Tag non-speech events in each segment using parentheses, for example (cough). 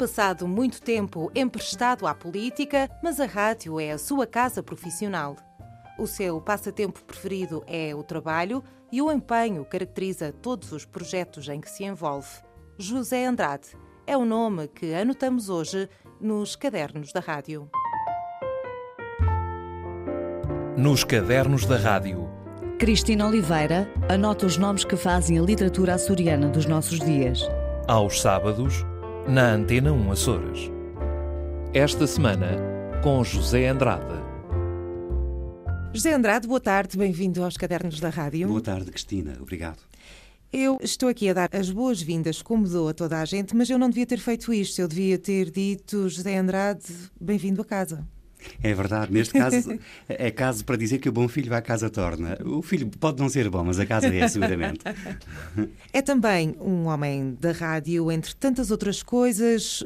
passado muito tempo emprestado à política, mas a rádio é a sua casa profissional. O seu passatempo preferido é o trabalho e o empenho caracteriza todos os projetos em que se envolve. José Andrade é o nome que anotamos hoje nos cadernos da rádio. Nos cadernos da rádio. Cristina Oliveira anota os nomes que fazem a literatura açoriana dos nossos dias. Aos sábados, na Antena 1 Açores. Esta semana, com José Andrade. José Andrade, boa tarde, bem-vindo aos Cadernos da Rádio. Boa tarde, Cristina, obrigado. Eu estou aqui a dar as boas-vindas, como dou a toda a gente, mas eu não devia ter feito isto. Eu devia ter dito, José Andrade, bem-vindo a casa. É verdade, neste caso é caso para dizer que o bom filho a casa torna. O filho pode não ser bom, mas a casa é, seguramente. (laughs) É também um homem da rádio, entre tantas outras coisas.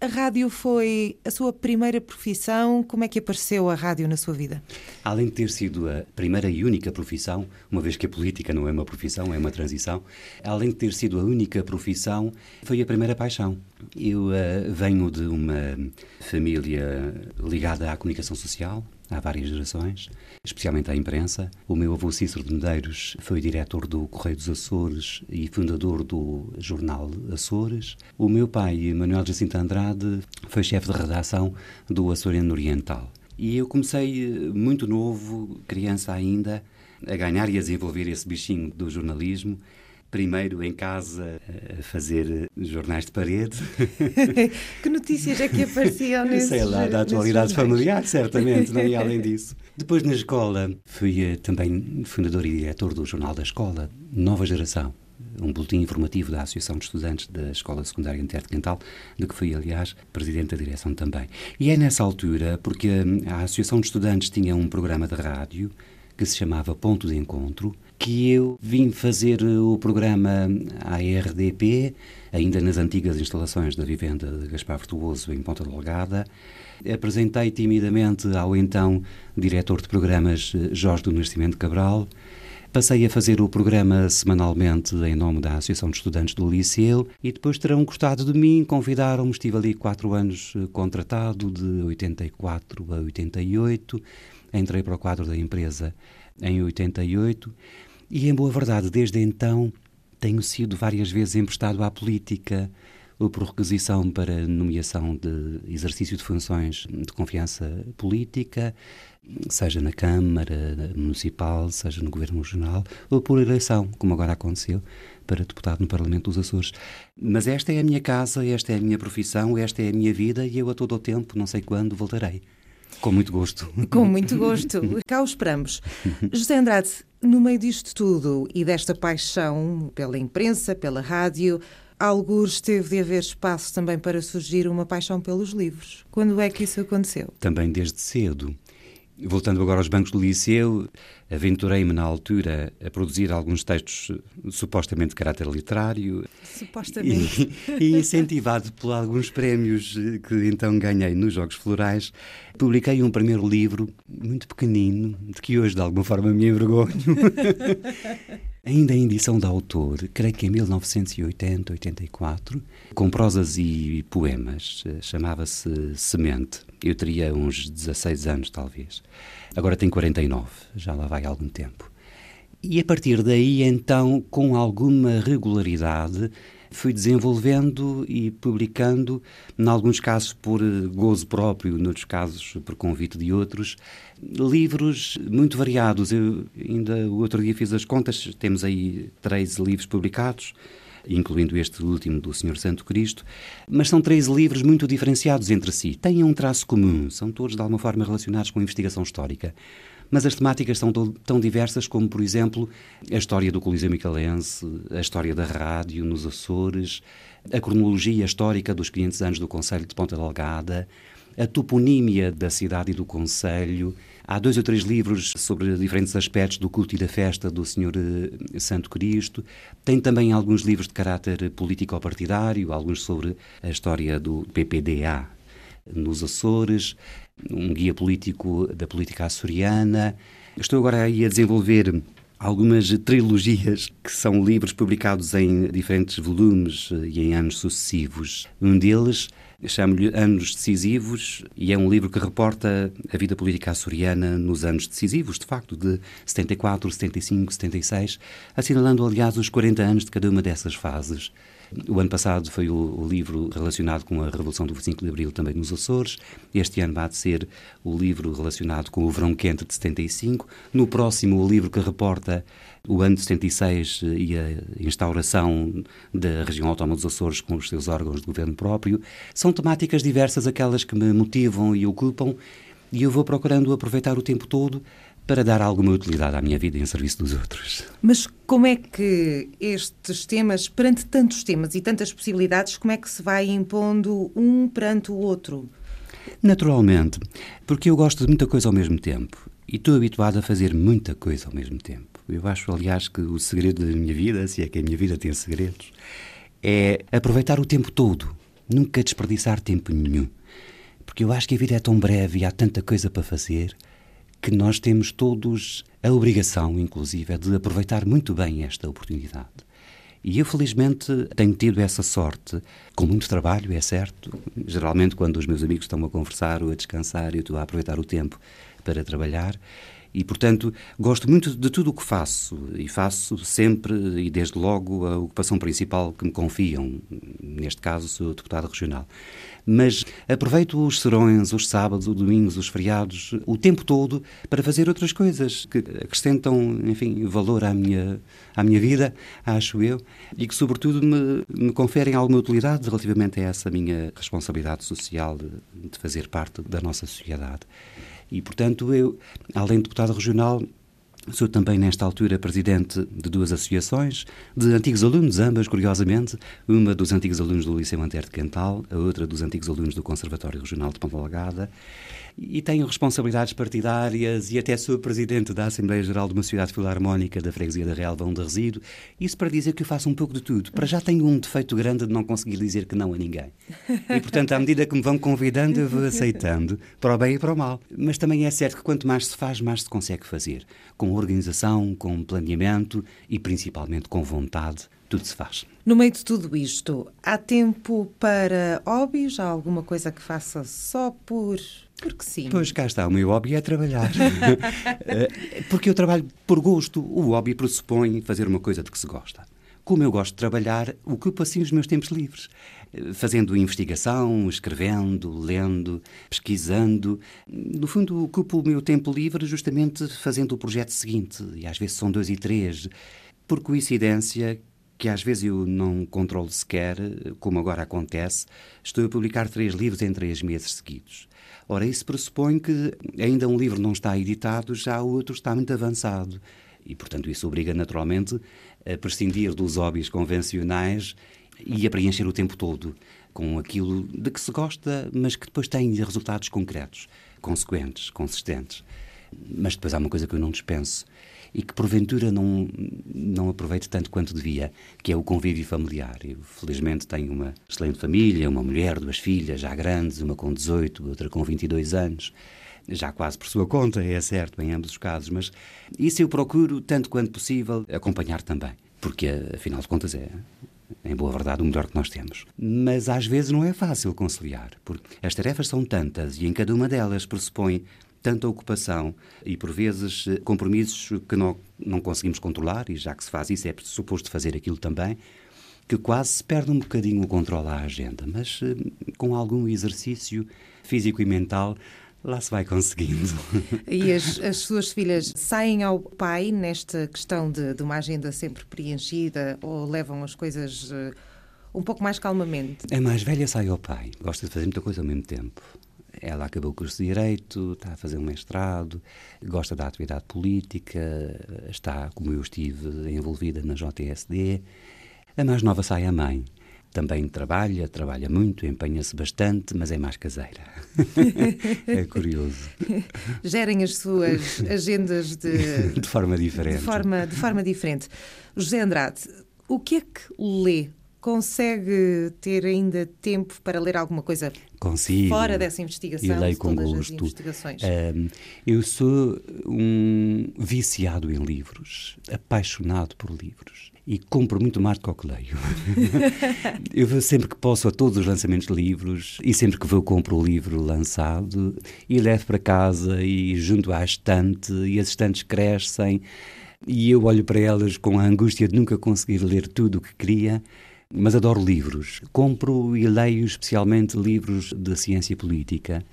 A rádio foi a sua primeira profissão. Como é que apareceu a rádio na sua vida? Além de ter sido a primeira e única profissão, uma vez que a política não é uma profissão, é uma transição, além de ter sido a única profissão, foi a primeira paixão. Eu uh, venho de uma família ligada à comunicação social, há várias gerações, especialmente à imprensa. O meu avô Cícero de Medeiros foi diretor do Correio dos Açores e fundador do jornal Açores. O meu pai, Manuel Jacinto Andrade, foi chefe de redação do Açoriano Oriental. E eu comecei eh, muito novo, criança ainda, a ganhar e a desenvolver esse bichinho do jornalismo primeiro em casa a fazer jornais de parede. (laughs) que notícias é que apareciam nesses Sei lá, da atualidade familiar, certamente, não é além (laughs) disso. Depois, na escola, fui eh, também fundador e diretor do Jornal da Escola, Nova Geração, um boletim informativo da Associação de Estudantes da Escola Secundária Interno Quental, de que fui, aliás, presidente da direção também. E é nessa altura, porque hum, a Associação de Estudantes tinha um programa de rádio que se chamava Ponto de Encontro, que eu vim fazer o programa à RDP, ainda nas antigas instalações da vivenda de Gaspar Virtuoso, em Ponta Delgada. Apresentei timidamente ao então diretor de programas Jorge do Nascimento Cabral. Passei a fazer o programa semanalmente em nome da Associação de Estudantes do Liceu e depois terão gostado de mim, convidaram-me, estive ali quatro anos eh, contratado, de 84 a 88, entrei para o quadro da empresa em 88 e, em boa verdade, desde então tenho sido várias vezes emprestado à política por requisição para nomeação de exercício de funções de confiança política, seja na Câmara Municipal, seja no Governo Regional, ou por eleição, como agora aconteceu, para deputado no Parlamento dos Açores. Mas esta é a minha casa, esta é a minha profissão, esta é a minha vida e eu a todo o tempo, não sei quando, voltarei. Com muito gosto. Com muito gosto. (laughs) Cá o esperamos. José Andrade, no meio disto tudo e desta paixão pela imprensa, pela rádio, alguns teve de haver espaço também para surgir uma paixão pelos livros. Quando é que isso aconteceu? Também desde cedo. Voltando agora aos bancos do liceu, aventurei-me na altura a produzir alguns textos supostamente de caráter literário. Supostamente. E, e incentivado por alguns prémios que então ganhei nos Jogos Florais, publiquei um primeiro livro muito pequenino, de que hoje de alguma forma me envergonho. (laughs) Ainda em edição de autor, creio que em 1980, 84, com prosas e poemas, chamava-se Semente. Eu teria uns 16 anos, talvez. Agora tenho 49, já lá vai algum tempo. E a partir daí, então, com alguma regularidade, fui desenvolvendo e publicando, em alguns casos por gozo próprio, noutros casos por convite de outros, livros muito variados. Eu ainda o outro dia fiz as contas, temos aí 13 livros publicados, incluindo este último do Senhor Santo Cristo, mas são três livros muito diferenciados entre si. Têm um traço comum, são todos de alguma forma relacionados com a investigação histórica mas as temáticas são tão diversas como, por exemplo, a história do Coliseu Micalense, a história da rádio nos Açores, a cronologia histórica dos 500 anos do Conselho de Ponta Delgada, a toponímia da cidade e do Conselho. Há dois ou três livros sobre diferentes aspectos do culto e da festa do Senhor eh, Santo Cristo. Tem também alguns livros de caráter político-partidário, alguns sobre a história do PPDA nos Açores um guia político da política açoriana. Estou agora aí a desenvolver algumas trilogias que são livros publicados em diferentes volumes e em anos sucessivos. Um deles chamo-lhe Anos Decisivos e é um livro que reporta a vida política açoriana nos anos decisivos, de facto, de 74, 75, 76, assinalando, aliás, os 40 anos de cada uma dessas fases. O ano passado foi o, o, livro relacionado com a Revolução do 25 de Abril também nos Açores. Este ano vai ser o livro relacionado com o Verão Quente de 75. No próximo, o livro que reporta o ano de 76 e a instauração da região autónoma dos Açores com os seus órgãos de governo próprio. São temáticas diversas, aquelas que me motivam e ocupam, e eu vou procurando aproveitar o tempo todo para dar alguma utilidade à minha vida em serviço dos outros. Mas como é que estes temas, perante tantos temas e tantas possibilidades, como é que se vai impondo um perante o outro? Naturalmente, porque eu gosto de muita coisa ao mesmo tempo e estou habituado a fazer muita coisa ao mesmo tempo. Eu acho, aliás, que o segredo da minha vida, se é que a minha vida tem segredos, é aproveitar o tempo todo, nunca desperdiçar tempo nenhum. Porque eu acho que a vida é tão breve e há tanta coisa para fazer que nós temos todos a obrigação, inclusive, de aproveitar muito bem esta oportunidade. E eu, felizmente, tenho tido essa sorte, com muito trabalho, é certo. Geralmente, quando os meus amigos estão a conversar ou a descansar, eu estou a aproveitar o tempo para trabalhar. E, portanto, gosto muito de tudo o que faço e faço sempre e desde logo a ocupação principal que me confiam. Neste caso, sou deputado regional. Mas aproveito os serões, os sábados, os domingos, os feriados, o tempo todo para fazer outras coisas que acrescentam, enfim, valor à minha, à minha vida, acho eu, e que, sobretudo, me, me conferem alguma utilidade relativamente a essa minha responsabilidade social de, de fazer parte da nossa sociedade. E, portanto, eu, além de deputado regional, Sou também, nesta altura, presidente de duas associações, de antigos alunos, ambas, curiosamente, uma dos antigos alunos do Liceu Antero de Cantal, a outra dos antigos alunos do Conservatório Regional de Ponta Lagada, e tenho responsabilidades partidárias e até sou presidente da Assembleia Geral de uma cidade filarmónica da Freguesia da Real Vão de Resíduo. Isso para dizer que eu faço um pouco de tudo. Para já tenho um defeito grande de não conseguir dizer que não a ninguém. E, portanto, à medida que me vão convidando, eu vou aceitando, para o bem e para o mal. Mas também é certo que quanto mais se faz, mais se consegue fazer. Com organização, com planeamento e principalmente com vontade, tudo se faz. No meio de tudo isto, há tempo para hobbies? Há alguma coisa que faça só por porque sim. Pois cá está, o meu hobby é trabalhar. (laughs) Eh, porque eu trabalho por gosto. O hobby pressupõe fazer uma coisa de que se gosta. Como eu gosto de trabalhar, ocupo assim os meus tempos livres. Eh, fazendo investigação, escrevendo, lendo, pesquisando. No fundo, ocupo o meu tempo livre justamente fazendo o projeto seguinte. E às vezes são dois e três. Por coincidência, que às vezes eu não controlo sequer, como agora acontece, estou a publicar três livros em três meses seguidos. Ora, isso pressupõe que ainda um livro não está editado, já o outro está muito avançado. E, portanto, isso obriga naturalmente a prescindir dos hobbies convencionais e a preencher o tempo todo com aquilo de que se gosta, mas que depois tem resultados concretos, consequentes, consistentes. Mas depois há uma coisa que eu não dispenso e que porventura não, não aproveito tanto quanto devia, que é o convívio familiar. Eu, felizmente, tenho uma excelente família, uma mulher, duas filhas, já grandes, uma com 18, outra com 22 anos já quase por sua conta, é certo, em ambos os casos, mas isso eu procuro, tanto quanto possível, acompanhar também, porque afinal de contas é, em boa verdade, o melhor que nós temos. Mas às vezes não é fácil conciliar, porque as tarefas são tantas e em cada uma delas pressupõe tanta ocupação e, por vezes, compromissos que não, não conseguimos controlar, e já que se faz isso, é suposto fazer aquilo também, que quase se perde um bocadinho o controle à agenda, mas eh, com algum exercício físico e mental lá se vai conseguindo. E (laughs) as, as suas filhas saem ao pai nesta questão de, de, uma agenda sempre preenchida ou levam as coisas uh, um pouco mais calmamente? A mais velha sai ao pai, gosta de fazer muita coisa ao mesmo tempo. Ela acabou o curso de Direito, está a fazer um mestrado, gosta da atividade política, está, como eu estive, envolvida na JSD. A mais nova sai a mãe. Também trabalha, trabalha muito, empenha-se bastante, mas é mais caseira. (laughs) é curioso. Gerem as suas agendas de, de forma diferente. De forma, de forma diferente. José Andrade, o que é que lê consegue ter ainda tempo para ler alguma coisa Consigo. fora dessa investigação? E leio com gosto. Um, eu sou um viciado em livros, apaixonado por livros. E compro muito mais do que leio. (laughs) (laughs) eu vou sempre que posso a todos os lançamentos de livros e sempre que vou compro o livro lançado e levo para casa e junto à estante e as estantes crescem e eu olho para elas com a angústia de nunca conseguir ler tudo o que queria mas adoro livros. Compro e leio especialmente livros de ciência política,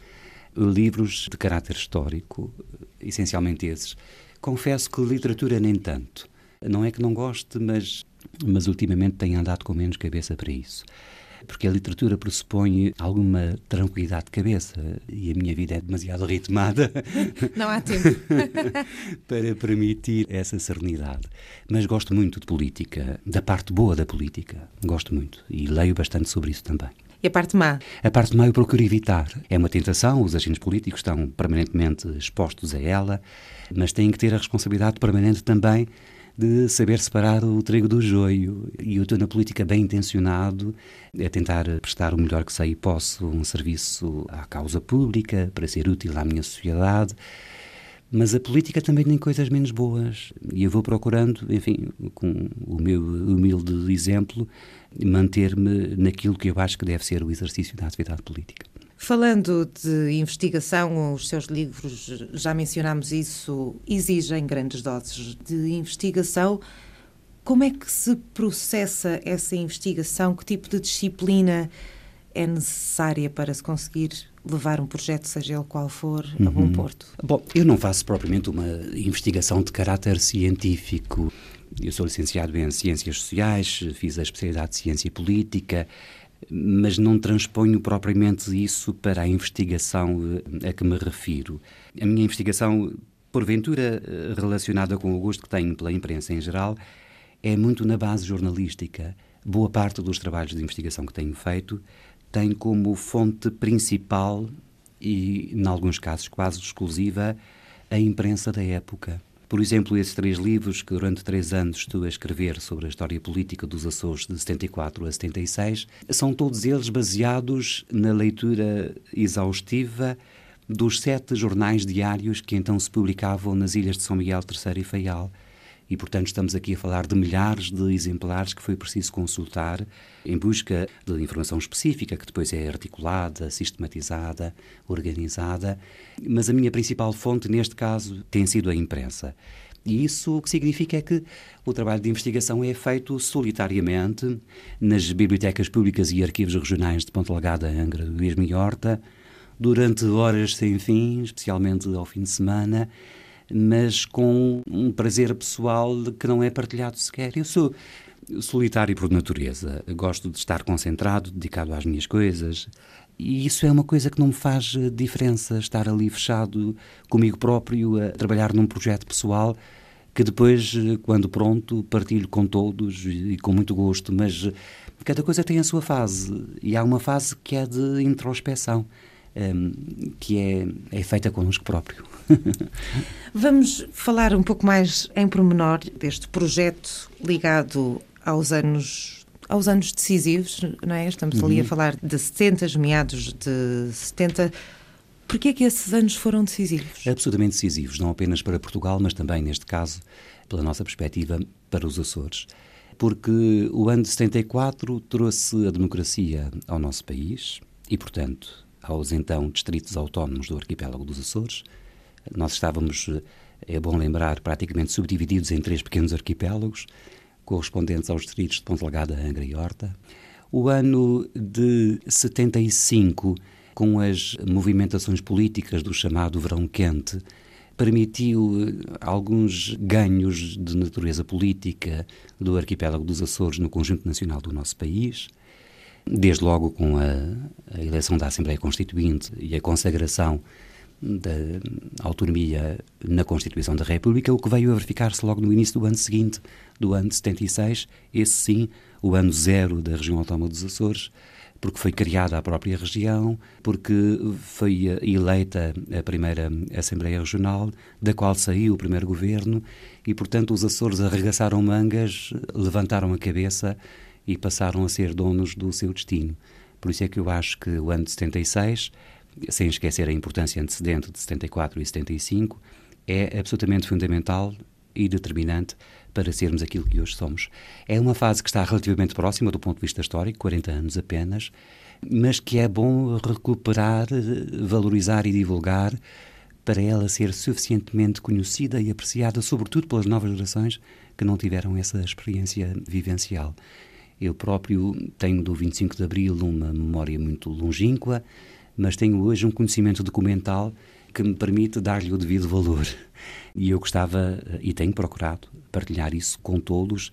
livros de caráter histórico, essencialmente esses. Confesso que literatura nem tanto. Não é que não goste, mas, mas ultimamente tenho andado com menos cabeça para isso porque a literatura pressupõe alguma tranquilidade de cabeça e a minha vida é demasiado ritmada. (laughs) Não há tempo. (laughs) para permitir essa serenidade. Mas gosto muito de política, da parte boa da política. Gosto muito e leio bastante sobre isso também. E a parte má? A parte má eu procuro evitar. É uma tentação, os agentes políticos estão permanentemente expostos a ela, mas têm que ter a responsabilidade permanente também de saber separar o trigo do joio. E eu estou na política bem intencionado, é tentar prestar o melhor que sei e posso, um serviço à causa pública, para ser útil à minha sociedade. Mas a política também tem coisas menos boas. E eu vou procurando, enfim, com o meu humilde exemplo, manter-me naquilo que eu acho que deve ser o exercício da atividade política. Falando de investigação, os seus livros, já mencionámos isso, exigem grandes doses de investigação. Como é que se processa essa investigação? Que tipo de disciplina é necessária para se conseguir levar um projeto, seja ele qual for, a bom uhum. porto? Bom, eu não faço propriamente uma investigação de caráter científico. Eu sou licenciado em Ciências Sociais, fiz a especialidade de Ciência Política, mas não transponho propriamente isso para a investigação eh, a que me refiro. A minha investigação, porventura eh, relacionada com o gosto que tenho pela imprensa em geral, é muito na base jornalística. Boa parte dos trabalhos de investigação que tenho feito tem como fonte principal e, em alguns casos, quase exclusiva, a imprensa da época. Por exemplo, esses três livros que durante três anos estou a escrever sobre a história política dos Açores de 74 a 76, são todos eles baseados na leitura exaustiva dos sete jornais diários que então se publicavam nas ilhas de São Miguel III e Faial e, portanto, estamos aqui a falar de milhares de exemplares que foi preciso consultar em busca de informação específica, que depois é articulada, sistematizada, organizada. Mas a minha principal fonte, neste caso, tem sido a imprensa. E isso o que significa é que o trabalho de investigação é feito solitariamente nas bibliotecas públicas e arquivos regionais de Ponta Lagada, Angra do Ismo e Horta, durante horas sem fim, especialmente ao fim de semana, mas com um prazer pessoal que não é partilhado sequer. Eu sou solitário por natureza, gosto de estar concentrado, dedicado às minhas coisas. E isso é uma coisa que não me faz diferença, estar ali fechado comigo próprio, a trabalhar num projeto pessoal que depois, quando pronto, partilho com todos e com muito gosto, mas cada coisa tem a sua fase e há uma fase que é de introspeção um, que é, é feita connosco próprio. (laughs) Vamos falar um pouco mais em pormenor deste projeto ligado aos anos aos anos decisivos, não é? Estamos uhum. ali a uhum. falar de 70, meados de 70. Porquê é que esses anos foram decisivos? Absolutamente decisivos, não apenas para Portugal, mas também, neste caso, pela nossa perspectiva, para os Açores. Porque o ano de 74 trouxe a democracia ao nosso país e, portanto, aos então distritos autónomos do arquipélago dos Açores. Nós estávamos, é bom lembrar, praticamente subdivididos em três pequenos arquipélagos, correspondentes aos distritos de Ponte Lagada, Angra e Horta. O ano de 75, com as movimentações políticas do chamado Verão Quente, permitiu eh, alguns ganhos de natureza política do arquipélago dos Açores no conjunto nacional do nosso país desde logo com a, a eleição da Assembleia Constituinte e a consagração da autonomia na Constituição da República, o que veio a verificar-se logo no início do ano seguinte, do ano de 76, esse sim, o ano zero da região autónoma dos Açores, porque foi criada a própria região, porque foi eleita a primeira Assembleia Regional, da qual saiu o primeiro governo, e portanto os Açores arregaçaram mangas, levantaram a cabeça e passaram a ser donos do seu destino. Por isso é que eu acho que o ano de 76, sem esquecer a importância antecedente de 74 e 75, é absolutamente fundamental e determinante para sermos aquilo que hoje somos. É uma fase que está relativamente próxima do ponto de vista histórico, 40 anos apenas, mas que é bom recuperar, valorizar e divulgar para ela ser suficientemente conhecida e apreciada, sobretudo pelas novas gerações que não tiveram essa experiência vivencial. Eu próprio tenho do 25 de Abril uma memória muito longínqua, mas tenho hoje um conhecimento documental que me permite dar-lhe o devido valor. E eu gostava, e tenho procurado, partilhar isso com todos,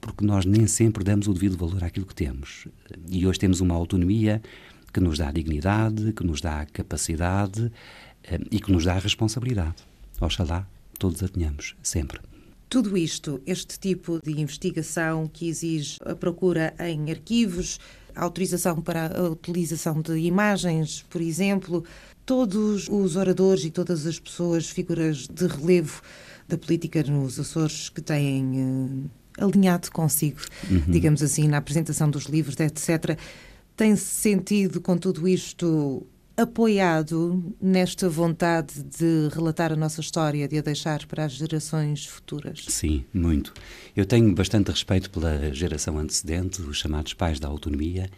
porque nós nem sempre damos o devido valor àquilo que temos. E hoje temos uma autonomia que nos dá dignidade, que nos dá capacidade eh, e que nos dá responsabilidade. Oxalá todos a tenhamos, sempre. Tudo isto, este tipo de investigação que exige a procura em arquivos, a autorização para a utilização de imagens, por exemplo, todos os oradores e todas as pessoas, figuras de relevo da política nos Açores que têm uh, alinhado consigo, uhum. digamos assim, na apresentação dos livros, etc., tem-se sentido com tudo isto apoiado nesta vontade de relatar a nossa história, de a deixar para as gerações futuras? Sim, muito. Eu tenho bastante respeito pela geração antecedente, os chamados pais da autonomia,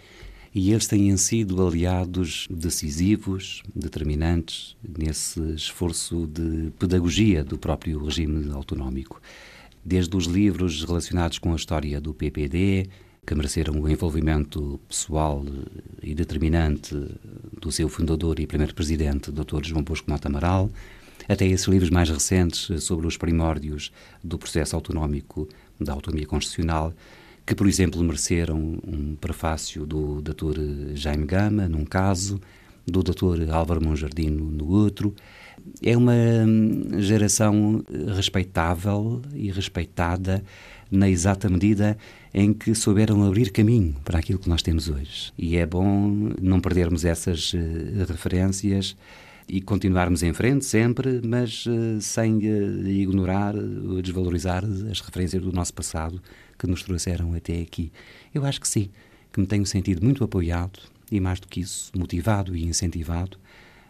e eles têm sido aliados decisivos, determinantes nesse esforço de pedagogia do próprio regime autonómico. Desde os livros relacionados com a história do PPD, que mereceram o envolvimento pessoal e determinante do seu fundador e primeiro presidente, Dr. João Bosco Mota Amaral, até esses livros mais recentes sobre os primórdios do processo autonómico da autonomia constitucional, que, por exemplo, mereceram um prefácio do Dr. Jaime Gama, num caso, do Dr. Álvaro Monjardino, no outro. É uma geração respeitável e respeitada na exata medida em que souberam abrir caminho para aquilo que nós temos hoje. E é bom não perdermos essas uh, referências e continuarmos em frente sempre, mas uh, sem uh, ignorar ou desvalorizar as referências do nosso passado que nos trouxeram até aqui. Eu acho que sim, que me tenho sentido muito apoiado e, mais do que isso, motivado e incentivado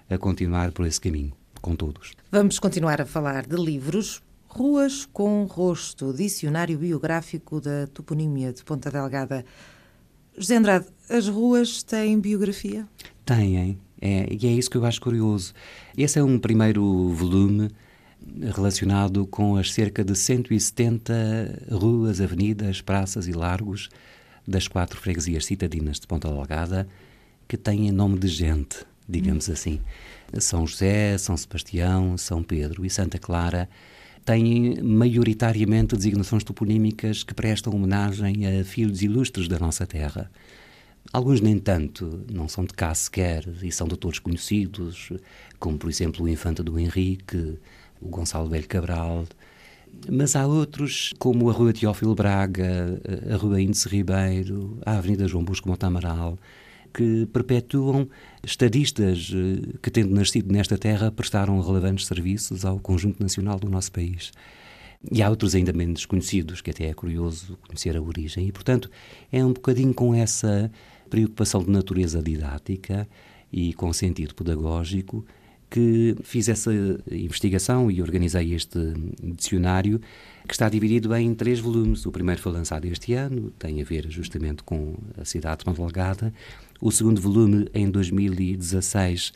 a continuar por esse caminho, com todos. Vamos continuar a falar de livros. Ruas com Rosto, Dicionário Biográfico da Toponímia de Ponta Delgada. José Andrade, as ruas têm biografia? Têm, é, e é isso que eu acho curioso. Esse é um primeiro volume relacionado com as cerca de 170 ruas, avenidas, praças e largos das quatro freguesias citadinas de Ponta Delgada que têm nome de gente, digamos hum. assim. São José, São Sebastião, São Pedro e Santa Clara têm maioritariamente designações toponímicas que prestam homenagem a filhos ilustres da nossa terra. Alguns nem tanto, não são de cá sequer e são de todos conhecidos, como por exemplo o Infante do Henrique, o Gonçalo Velho Cabral, mas há outros, como a Rua Teófilo Braga, a Rua Índice Ribeiro, a Avenida João Bosco Montamaral, que perpetuam estadistas eh, que, tendo nascido nesta terra, prestaram relevantes serviços ao conjunto nacional do nosso país. E há outros ainda menos desconhecidos, que até é curioso conhecer a origem. E, portanto, é um bocadinho com essa preocupação de natureza didática e com sentido pedagógico que fiz essa investigação e organizei este dicionário, que está dividido em três volumes. O primeiro foi lançado este ano, tem a ver justamente com a cidade de Ponta O segundo volume, em 2016,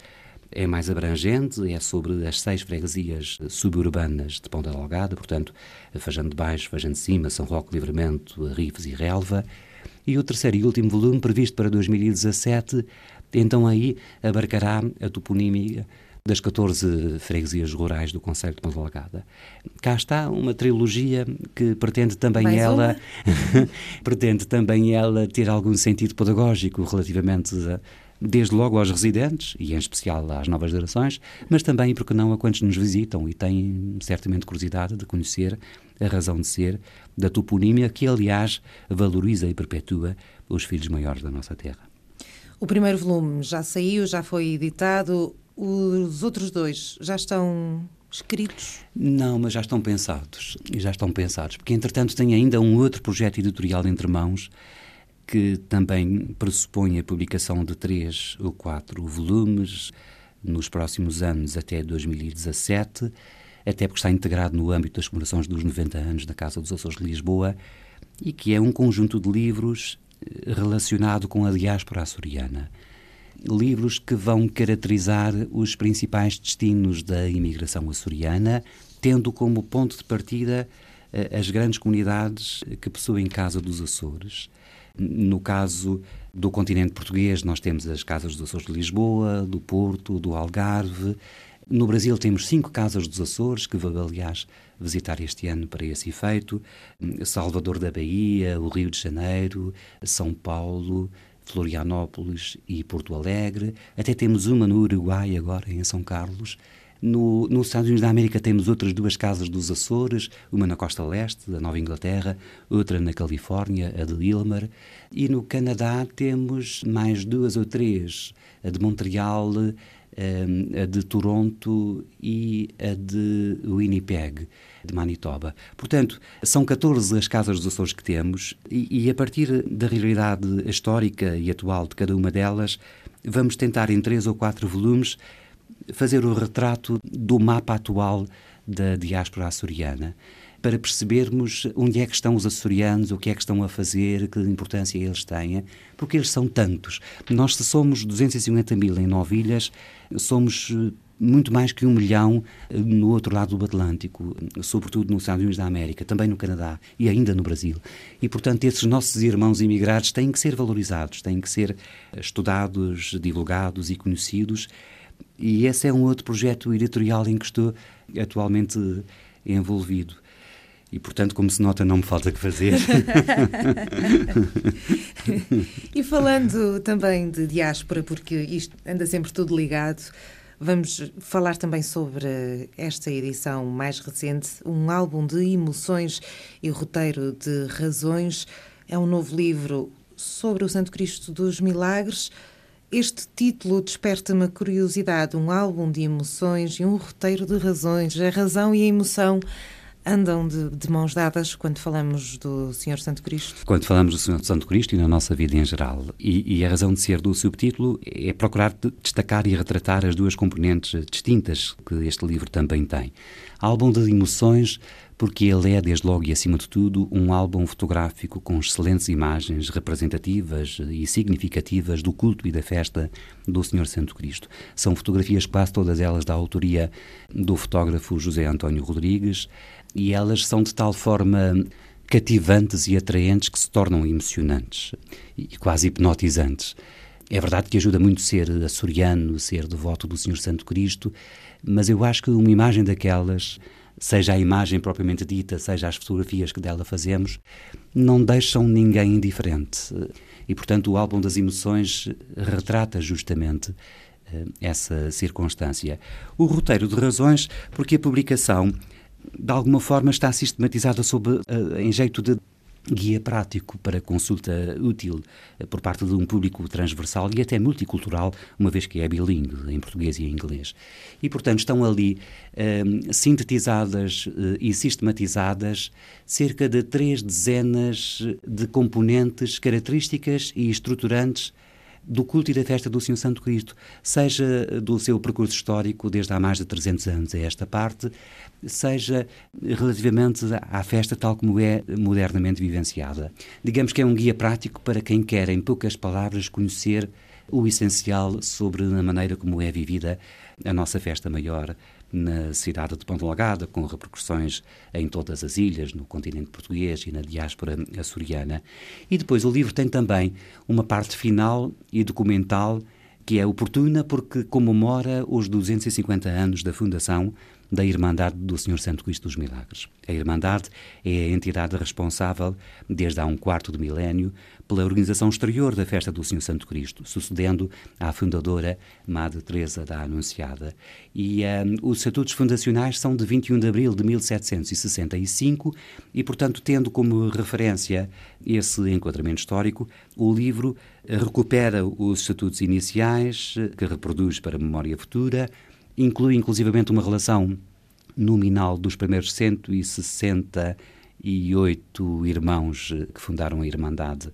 é mais abrangente, é sobre as seis freguesias suburbanas de Ponta Delgada, portanto, Fajando de Baixo, Fajando de Cima, São Roque, Livramento, Rifes e Relva. E o terceiro e último volume, previsto para 2017, então aí abarcará a toponímia das 14 freguesias rurais do Conselho de Ponta Cá está uma trilogia que pretende também Mais ela (laughs) pretende também ela ter algum sentido pedagógico relativamente a, desde logo aos residentes e em especial às novas gerações, mas também porque não a quantos nos visitam e têm certamente curiosidade de conhecer a razão de ser da toponímia que aliás valoriza e perpetua os filhos maiores da nossa terra. O primeiro volume já saiu, já foi editado. Os outros dois já estão escritos? Não, mas já estão pensados. Já estão pensados. Porque, entretanto, tenho ainda um outro projeto editorial entre mãos que também pressupõe a publicação de três ou quatro volumes nos próximos anos até 2017, até porque está integrado no âmbito das comemorações dos 90 anos da Casa dos Açores de Lisboa e que é um conjunto de livros eh, relacionado com a diáspora açoriana. Livros que vão caracterizar os principais destinos da imigração açoriana, tendo como ponto de partida eh, as grandes comunidades que possuem Casa dos Açores. No caso do continente português, nós temos as Casas dos Açores de Lisboa, do Porto, do Algarve. No Brasil temos cinco Casas dos Açores, que vou, aliás, visitar este ano para esse efeito. Salvador da Bahia, o Rio de Janeiro, São Paulo, Florianópolis e Porto Alegre. Até temos uma no Uruguai agora, em São Carlos. No, nos Estados Unidos da América temos outras duas casas dos Açores, uma na costa leste da Nova Inglaterra, outra na Califórnia, a de Ilmer, e no Canadá temos mais duas ou três, a de Montreal, a de Toronto e a de Winnipeg, de Manitoba. Portanto, são 14 as casas dos Açores que temos e, e a partir da realidade histórica e atual de cada uma delas, vamos tentar em três ou quatro volumes fazer o retrato do mapa atual da diáspora açoriana para percebermos onde é que estão os açorianos, o que é que estão a fazer, que importância eles têm, porque eles são tantos. Nós, se somos 250 mil em nove ilhas, somos eh, muito mais que um milhão eh, no outro lado do Atlântico, sobretudo nos Estados Unidos da América, também no Canadá e ainda no Brasil. E, portanto, esses nossos irmãos imigrados têm que ser valorizados, têm que ser estudados, divulgados e conhecidos e esse é um outro projeto editorial em que estou atualmente envolvido. E, portanto, como se nota, não me falta que fazer. (laughs) e falando também de diáspora, porque isto anda sempre tudo ligado, vamos falar também sobre esta edição mais recente, um álbum de emoções e roteiro de razões. É um novo livro sobre o Santo Cristo dos Milagres. Este título desperta-me curiosidade, um álbum de emoções e um roteiro de razões. A razão e a emoção andam de, de, mãos dadas quando falamos do Senhor Santo Cristo? Quando falamos do Senhor Santo Cristo e na nossa vida em geral. E, e, a razão de ser do subtítulo é procurar destacar e retratar as duas componentes distintas que este livro também tem. Álbum de emoções porque ele é, desde logo e acima de tudo, um álbum fotográfico com excelentes imagens representativas e significativas do culto e da festa do Senhor Santo Cristo. São fotografias, quase todas elas, da autoria do fotógrafo José António Rodrigues, e elas são de tal forma cativantes e atraentes que se tornam emocionantes e quase hipnotizantes. É verdade que ajuda muito ser açoriano, ser devoto do Senhor Santo Cristo, mas eu acho que uma imagem daquelas seja a imagem propriamente dita, seja as fotografias que dela fazemos, não deixam ninguém indiferente. E, portanto, o álbum das emoções retrata justamente uh, essa circunstância. O roteiro de razões, porque a publicação, de alguma forma, está sistematizada sob, uh, em jeito de guia prático para consulta útil eh, por parte de um público transversal e até multicultural, uma vez que é bilingue, em português e em inglês. E, portanto, estão ali um, sintetizadas uh, e sistematizadas cerca de três dezenas de componentes características e estruturantes do culto e da festa do Senhor Santo Cristo, seja do seu percurso histórico desde há mais de 300 anos a esta parte, seja relativamente à festa tal como é modernamente vivenciada. Digamos que é um guia prático para quem quer, em poucas palavras, conhecer o essencial sobre a maneira como é vivida a nossa festa maior na cidade de Ponta Lagada, com repercussões em todas as ilhas, no continente português e na diáspora açoriana. E depois o livro tem também uma parte final e documental que é oportuna porque comemora os 250 anos da fundação da Irmandade do Senhor Santo Cristo dos Milagres. A Irmandade é a entidade responsável, desde há um quarto de milénio, pela organização exterior da festa do Senhor Santo Cristo, sucedendo à fundadora Madre Teresa da Anunciada. E um, os estatutos fundacionais são de 21 de abril de 1765 e, portanto, tendo como referência esse enquadramento histórico, o livro recupera os estatutos iniciais, que reproduz para a memória futura, inclui inclusivamente uma relação nominal dos primeiros 168 irmãos que fundaram a Irmandade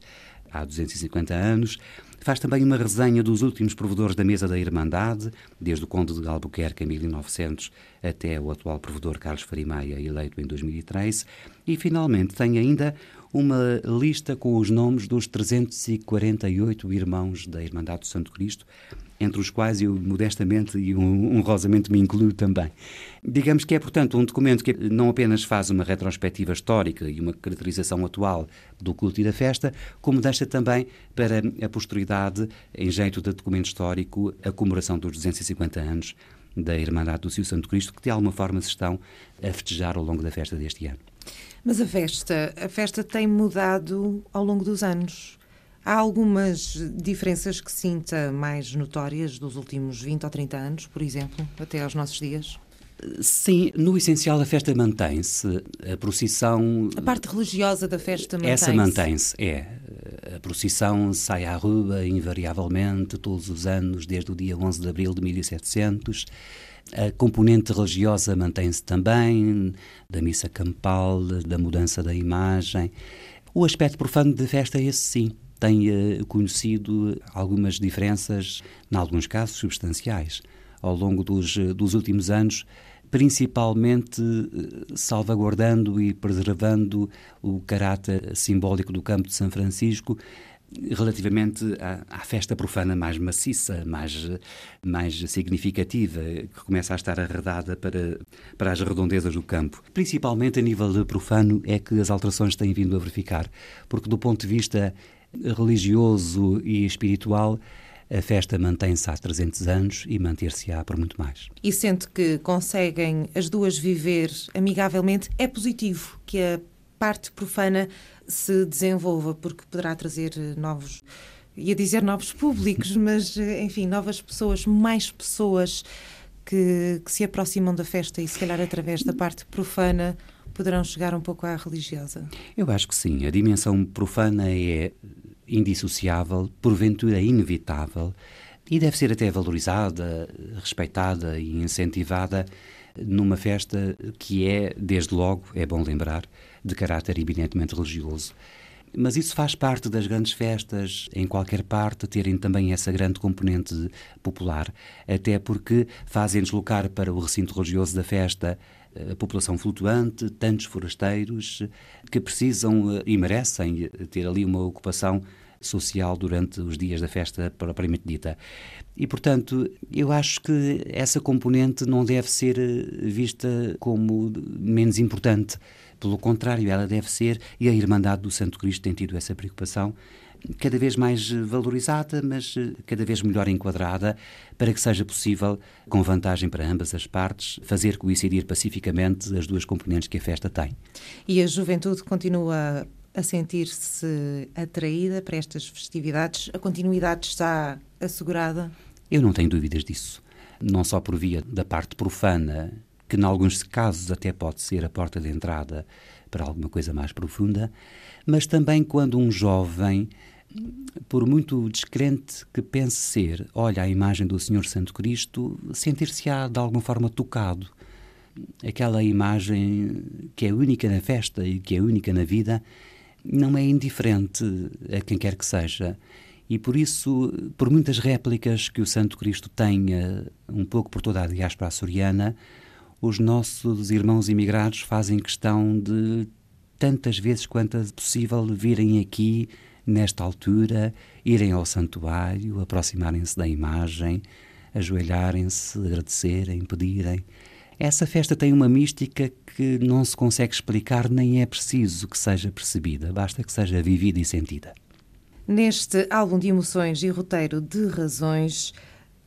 há 250 anos. Faz também uma resenha dos últimos provedores da mesa da Irmandade, desde o Conde de Albuquerque em 1900 até o atual provedor Carlos Farimaia, eleito em 2003. E, finalmente, tem ainda uma lista com os nomes dos 348 irmãos da Irmandade do Santo Cristo, entre os quais eu modestamente e honrosamente me incluo também. Digamos que é, portanto, um documento que não apenas faz uma retrospectiva histórica e uma caracterização atual do culto e da festa, como deixa também para a posteridade, em jeito de documento histórico, a comemoração dos 250 anos da Irmandade do Cio Santo Cristo, que de alguma forma se estão a festejar ao longo da festa deste ano. Mas a festa, a festa tem mudado ao longo dos anos. Há algumas diferenças que sinta mais notórias dos últimos 20 ou 30 anos, por exemplo, até aos nossos dias? Sim, no essencial a festa mantém-se. A procissão. A parte religiosa da festa mantém-se. Essa mantém-se, é. A procissão sai à rua invariavelmente, todos os anos, desde o dia 11 de abril de 1700. A componente religiosa mantém-se também, da missa campal, da mudança da imagem. O aspecto profano da festa esse sim tem uh, conhecido algumas diferenças, em alguns casos substanciais, ao longo dos, eh, dos últimos anos, principalmente uh, salvaguardando e preservando o caráter simbólico do campo de São Francisco, relativamente à, à, festa profana mais maciça, mais, mais significativa, que começa a estar arredada para, para as redondezas do campo. Principalmente a nível profano é que as alterações têm vindo a verificar, porque do ponto de vista religioso e espiritual, a festa mantém-se há 300 anos e manter-se-á por muito mais. E sente que conseguem as duas viver amigavelmente, é positivo que a parte profana se desenvolva, porque poderá trazer novos, ia dizer novos públicos, (laughs) mas enfim, novas pessoas, mais pessoas que, que se aproximam da festa e se calhar através da parte profana poderão chegar um pouco à religiosa? Eu acho que sim. A dimensão profana é indissociável, porventura inevitável, e deve ser até valorizada, respeitada e incentivada numa festa que é, desde logo, é bom lembrar, de caráter eminentemente religioso. Mas isso faz parte das grandes festas, em qualquer parte, terem também essa grande componente popular, até porque fazem deslocar para o recinto religioso da festa a população flutuante, tantos forasteiros que precisam eh, e merecem ter ali uma ocupação social durante os dias da festa propriamente dita. E, portanto, eu acho que essa componente não deve ser eh, vista como menos importante. Pelo contrário, ela deve ser, e a Irmandade do Santo Cristo tem tido essa preocupação, cada vez mais valorizada, mas eh, cada vez melhor enquadrada, para que seja possível, com vantagem para ambas as partes, fazer coincidir pacificamente as duas componentes que a festa tem. E a juventude continua a sentir-se atraída para estas festividades? A continuidade está assegurada? Eu não tenho dúvidas disso. Não só por via da parte profana, que em alguns casos até pode ser a porta de entrada para alguma coisa mais profunda, mas também quando um jovem, por muito descrente que pense ser, olha a imagem do Senhor Santo Cristo, sentir-se-á de alguma forma tocado. Aquela imagem que é única na festa e que é única na vida, não é indiferente a quem quer que seja. E por isso, por muitas réplicas que o Santo Cristo tenha, um pouco por toda a diáspora açoriana, os nossos irmãos imigrados fazem questão de, tantas vezes quanto é possível, virem aqui, nesta altura, irem ao santuário, aproximarem-se da imagem, ajoelharem-se, agradecerem, pedirem. Essa festa tem uma mística que não se consegue explicar, nem é preciso que seja percebida, basta que seja vivida e sentida. Neste álbum de emoções e roteiro de razões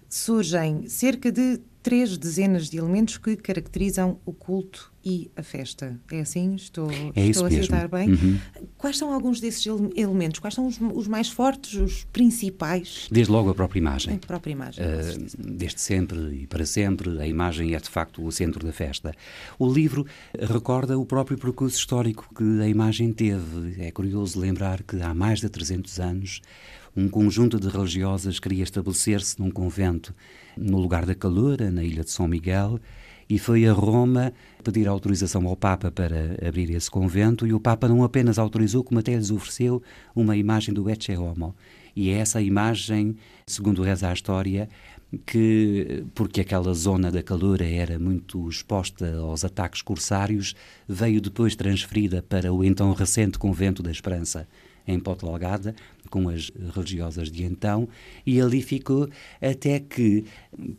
surgem cerca de três dezenas de elementos que caracterizam o culto e a festa. É assim? Estou, é estou a citar bem? Uhum. Quais são alguns desses elementos? Quais são os, os, mais fortes, os principais? Desde logo a própria imagem. A própria imagem. Uh, desde sempre e para sempre, a imagem é de facto o centro da festa. O livro recorda o próprio percurso histórico que a imagem teve. É curioso lembrar que há mais de 300 anos um conjunto de religiosas queria estabelecer-se num convento no lugar da Caloura, na ilha de São Miguel, e foi a Roma pedir autorização ao Papa para abrir esse convento e o Papa não apenas autorizou, como até lhes ofereceu uma imagem do Ecce Homo. E é essa imagem, segundo reza a história, que, porque aquela zona da calura era muito exposta aos ataques corsários, veio depois transferida para o então recente Convento da Esperança, em Porto Algada, com as religiosas de então, e ali ficou até que,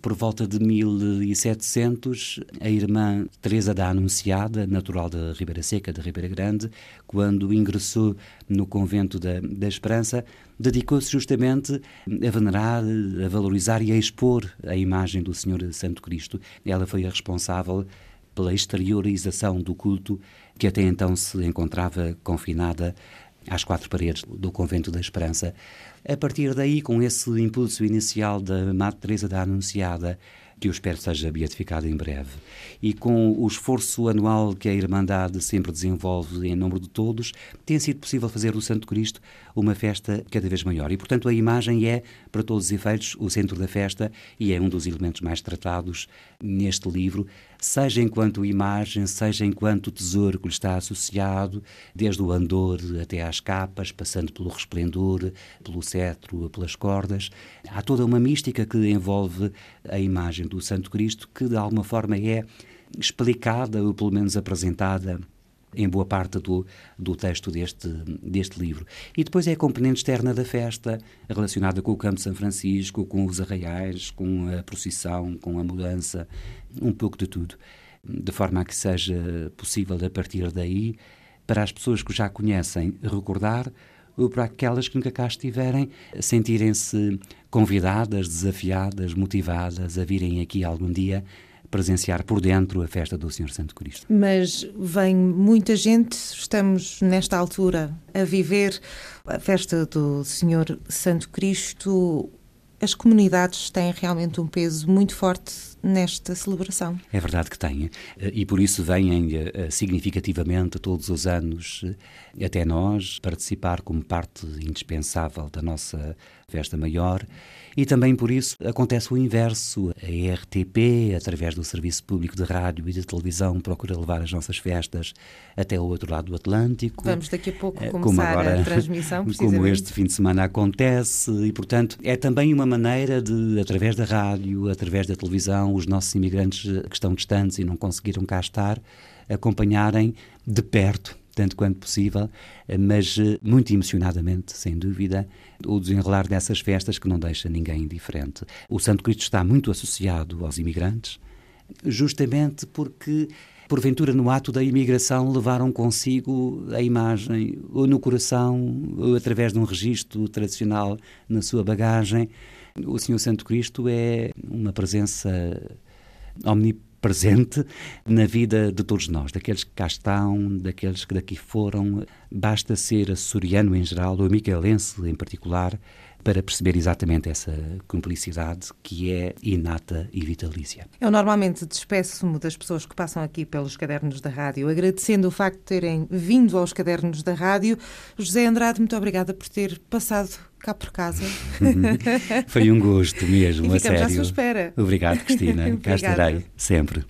por volta de 1700, a irmã Teresa da Anunciada, natural da Ribeira Seca, de Ribeira Grande, quando ingressou no convento da, da Esperança, dedicou-se justamente a venerar, a valorizar e a expor a imagem do Senhor Santo Cristo. Ela foi a responsável pela exteriorização do culto que até então se encontrava confinada às quatro paredes do Convento da Esperança. A partir daí, com esse impulso inicial da Madre Teresa da Anunciada, que eu espero seja beatificada em breve, e com o esforço anual que a Irmandade sempre desenvolve em nome de todos, tem sido possível fazer do Santo Cristo uma festa cada vez maior. E, portanto, a imagem é, para todos os efeitos, o centro da festa e é um dos elementos mais tratados neste livro, seja enquanto imagem, seja enquanto tesouro que lhe está associado, desde o andor até às capas, passando pelo resplendor, pelo cetro, pelas cordas. Há toda uma mística que envolve a imagem do Santo Cristo, que de alguma forma é explicada, ou pelo menos apresentada em boa parte do, do texto deste, deste livro. E depois é a componente externa da festa, relacionada com o Campo de São Francisco, com os arraiais, com a procissão, com a mudança, um pouco de tudo. De forma a que seja possível, a partir daí, para as pessoas que já conhecem, recordar, ou para aquelas que nunca cá estiverem, sentirem-se convidadas, desafiadas, motivadas a virem aqui algum dia presenciar por dentro a festa do Senhor Santo Cristo. Mas vem muita gente, estamos nesta altura a viver a festa do Senhor Santo Cristo. As comunidades têm realmente um peso muito forte nesta celebração. É verdade que têm. E por isso vêm eh, significativamente todos os anos eh, até nós participar como parte indispensável da nossa festa maior e também por isso acontece o inverso. A RTP, através do Serviço Público de Rádio e de Televisão, procura levar as nossas festas até o outro lado do Atlântico. Vamos daqui a pouco eh, começar agora, a transmissão, (laughs) Como este fim de semana acontece e, portanto, é também uma maneira de, através da rádio, através da televisão, os nossos imigrantes que estão distantes e não conseguiram cá estar, acompanharem de perto tanto quanto possível, mas eh, muito emocionadamente, sem dúvida, o desenrolar dessas festas que não deixa ninguém indiferente. O Santo Cristo está muito associado aos imigrantes, justamente porque porventura no ato da imigração levaram consigo a imagem, ou no coração, ou através de um registro tradicional na sua bagagem. O Senhor Santo Cristo é uma presença omnipresente presente na vida de todos nós, daqueles que cá estão, daqueles que daqui foram. Basta ser açoriano em geral, ou micaelense em particular, para perceber exatamente essa cumplicidade que é inata e vitalícia. Eu normalmente despeço-me das pessoas que passam aqui pelos cadernos da rádio, agradecendo o facto de terem vindo aos cadernos da rádio. José Andrade, muito obrigada por ter passado cá por casa. Foi um gosto mesmo, e a sério. à sua espera. Obrigado, Cristina. (laughs) cá estarei sempre.